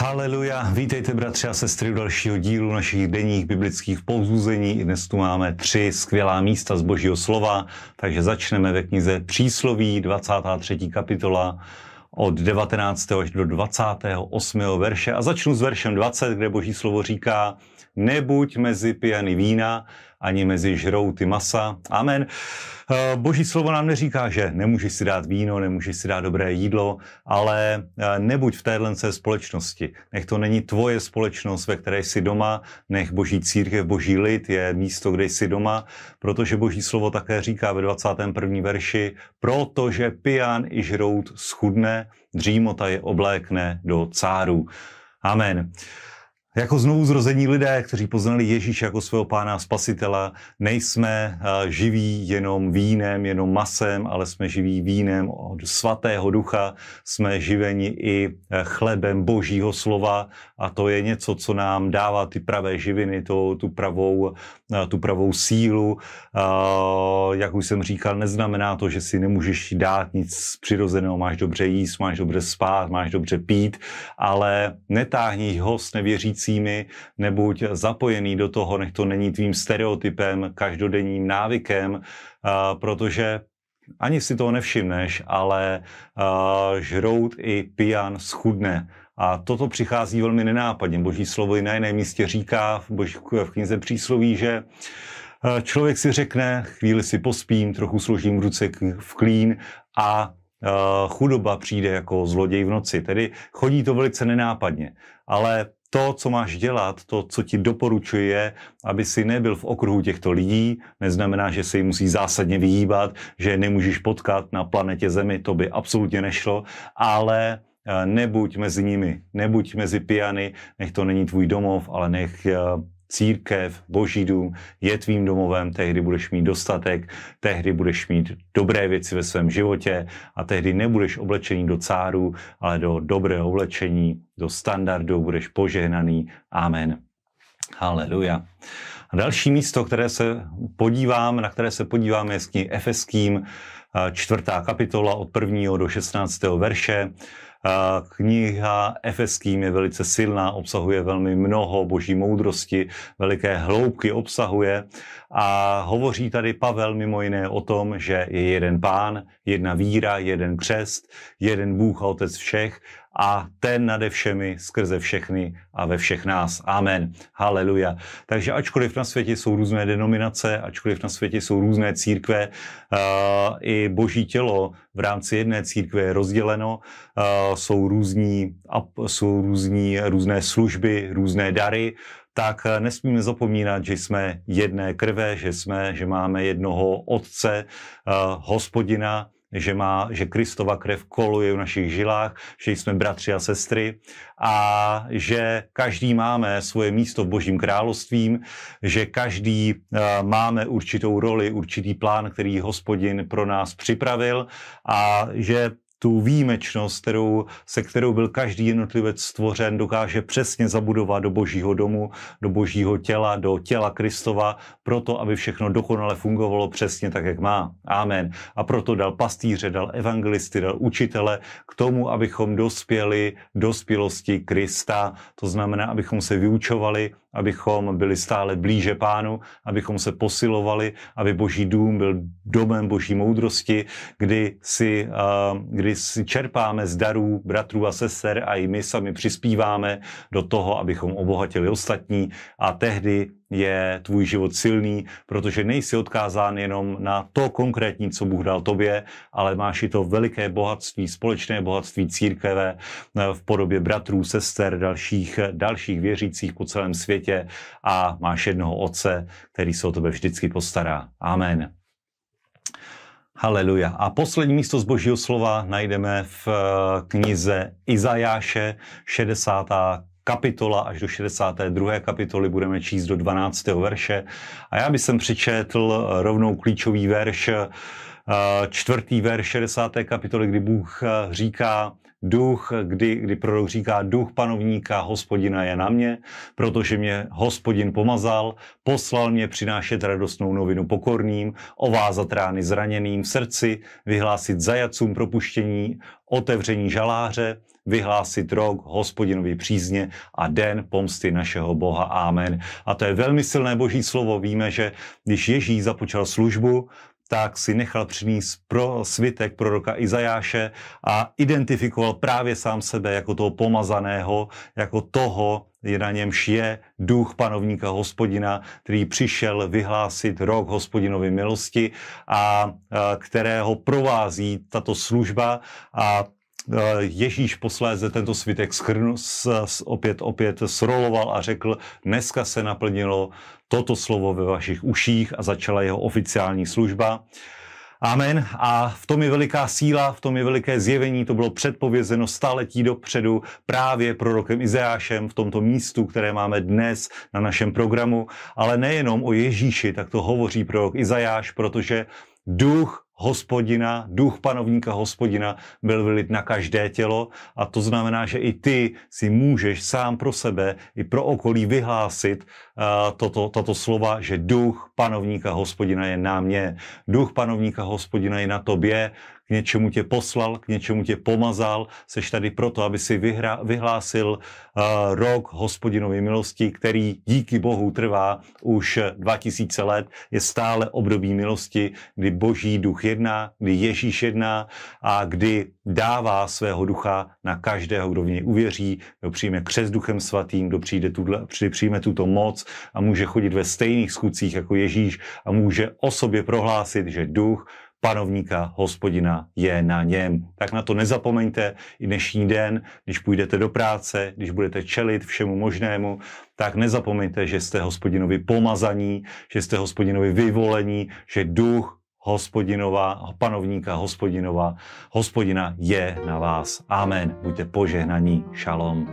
Haleluja, vítejte bratři a sestry u dalšího dílu našich denních biblických pouzuzení. I dnes tu máme tři skvělá místa z božího slova, takže začneme ve knize Přísloví, 23. kapitola, od 19. až do 28. verše a začnu s veršem 20, kde boží slovo říká, nebuď mezi pijany vína, ani mezi žrouty masa. Amen. Eh, boží slovo nám neříká, že nemůžeš si dát víno, nemůžeš si dát dobré jídlo, ale eh, nebuď v téhle společnosti. Nech to není tvoje společnost, ve které jsi doma, nech boží církev, boží lid je místo, kde jsi doma, protože boží slovo také říká ve 21. verši, protože pijan i žrout schudne, dřímota je oblékne do cáru. Amen. Jako znovu zrození lidé, kteří poznali Ježíše jako svého pána a spasitela, nejsme eh, živí jenom vínem, jenom masem, ale jsme živí vínem od svatého ducha, jsme živeni i eh, chlebem božího slova a to je něco, co nám dává ty pravé živiny, to, tu, pravou, eh, tu pravou sílu. Jak už jsem říkal, neznamená to, že si nemůžeš dát nic přirozeného, máš dobře jíst, máš dobře spát, máš dobře pít, ale netáhni ho s nevěřící věřícími, nebuď zapojený do toho, nech to není tvým stereotypem, každodenním návykem, protože ani si toho nevšimneš, ale žrout i pijan schudne. A toto přichází velmi nenápadně. Boží slovo i na jiném místě říká v, boží, v knize přísloví, že člověk si řekne, chvíli si pospím, trochu složím ruce v klín a chudoba přijde jako zloděj v noci. Tedy chodí to velice nenápadně. Ale to, co máš dělat, to, co ti doporučuje, je, aby si nebyl v okruhu těchto lidí. Neznamená, že se jim musí zásadně vyhýbat, že nemůžeš potkat na planetě Zemi, to by absolutně nešlo, ale eh, nebuď mezi nimi, nebuď mezi pijany, nech to není tvůj domov, ale nech eh, církev, boží dům je tvým domovem, tehdy budeš mít dostatek, tehdy budeš mít dobré věci ve svém životě a tehdy nebudeš oblečený do cáru, ale do dobrého oblečení, do standardu, budeš požehnaný. Amen. Haleluja. A další místo, které se podívám, na které se podíváme, je z knihy Efeským, čtvrtá kapitola od prvního do 16. verše. Kniha Efeským je velice silná, obsahuje velmi mnoho boží moudrosti, veliké hloubky obsahuje. A hovoří tady Pavel mimo jiné o tom, že je jeden pán, jedna víra, jeden křest, jeden Bůh a Otec všech a ten nade všemi, skrze všechny a ve všech nás. Amen. Haleluja. Takže ačkoliv na světě jsou různé denominace, ačkoliv na světě jsou různé církve, uh, i boží tělo v rámci jedné církve je rozděleno, uh, jsou, různí, jsou různí, různé služby, různé dary, tak nesmíme zapomínat, že jsme jedné krve, že jsme, že máme jednoho otce, hospodina, že, má, že Kristova krev koluje v našich žilách, že jsme bratři a sestry a že každý máme svoje místo v Božím královstvím, že každý uh, máme určitou roli, určitý plán, který hospodin pro nás připravil a že tu výjimečnost, kterou, se kterou byl každý jednotlivec stvořen, dokáže přesně zabudovat do božího domu, do božího těla, do těla Kristova, proto, aby všechno dokonale fungovalo přesně tak, jak má. Amen. A proto dal pastýře, dal evangelisty, dal učitele k tomu, abychom dospěli dospělosti Krista. To znamená, abychom se vyučovali, abychom byli stále blíže pánu, abychom se posilovali, aby boží dům byl domem boží moudrosti, kdy si, kdy si čerpáme z darů bratrů a sester a i my sami přispíváme do toho, abychom obohatili ostatní. A tehdy je tvůj život silný, protože nejsi odkázán jenom na to konkrétní, co Bůh dal tobě, ale máš i to veliké bohatství, společné bohatství církve eh, v podobě bratrů, sester, dalších, dalších věřících po celém světě a máš jednoho otce, který se o tebe vždycky postará. Amen. Haleluja. A poslední místo z Božího slova najdeme v eh, knize Izajáše, 60 kapitola až do 62. kapitoly budeme číst do 12. verše. A já bych sem přečetl rovnou klíčový verš čtvrtý verš 60. kapitoly, kdy Bůh říká, duch, kdy, kdy prorok říká, duch panovníka, hospodina je na mě, protože mě hospodin pomazal, poslal mě přinášet radostnou novinu pokorným, ovázat rány zraněným v srdci, vyhlásit zajacům propuštění, otevření žaláře, vyhlásit rok hospodinovi přízně a den pomsty našeho Boha. Amen. A to je velmi silné boží slovo. Víme, že když Ježíš započal službu, tak si nechal přinést pro svitek proroka Izajáše a identifikoval právě sám sebe jako toho pomazaného, jako toho, je na němž je duch panovníka hospodina, který přišel vyhlásit rok hospodinovy milosti a kterého provází tato služba a Ježíš posléze tento svitek schrnu, opět, opět sroloval a řekl, dneska se naplnilo toto slovo ve vašich uších a začala jeho oficiální služba. Amen. A v tom je veliká síla, v tom je veliké zjevení, to bylo předpovězeno staletí dopředu právě prorokem Izajášem v tomto místu, které máme dnes na našem programu. Ale nejenom o Ježíši, tak to hovoří prorok Izajáš, protože duch hospodina, duch panovníka hospodina byl vylit na každé tělo a to znamená, že i ty si můžeš sám pro sebe i pro okolí vyhlásit uh, toto, tato slova, že duch panovníka hospodina je na mě, duch panovníka hospodina je na tobě, k něčemu tě poslal, k něčemu tě pomazal, seš tady proto, aby si vyhra, vyhlásil uh, rok hospodinovy milosti, který díky Bohu trvá už 2000 let, je stále období milosti, kdy boží duch jedná, kdy Ježíš jedná a kdy dává svého ducha na každého, kdo v něj uvěří, kdo přijme křes duchem svatým, kdo přijde tuhle, přijme tuto moc a může chodit ve stejných skutcích jako Ježíš a může o sobě prohlásit, že duch panovníka, hospodina je na něm. Tak na to nezapomeňte i dnešní den, když půjdete do práce, když budete čelit všemu možnému, tak nezapomeňte, že jste hospodinovi pomazaní, že jste hospodinovi vyvolení, že duch hospodinova, panovníka hospodinova, hospodina je na vás. Amen. Buďte požehnaní. Šalom.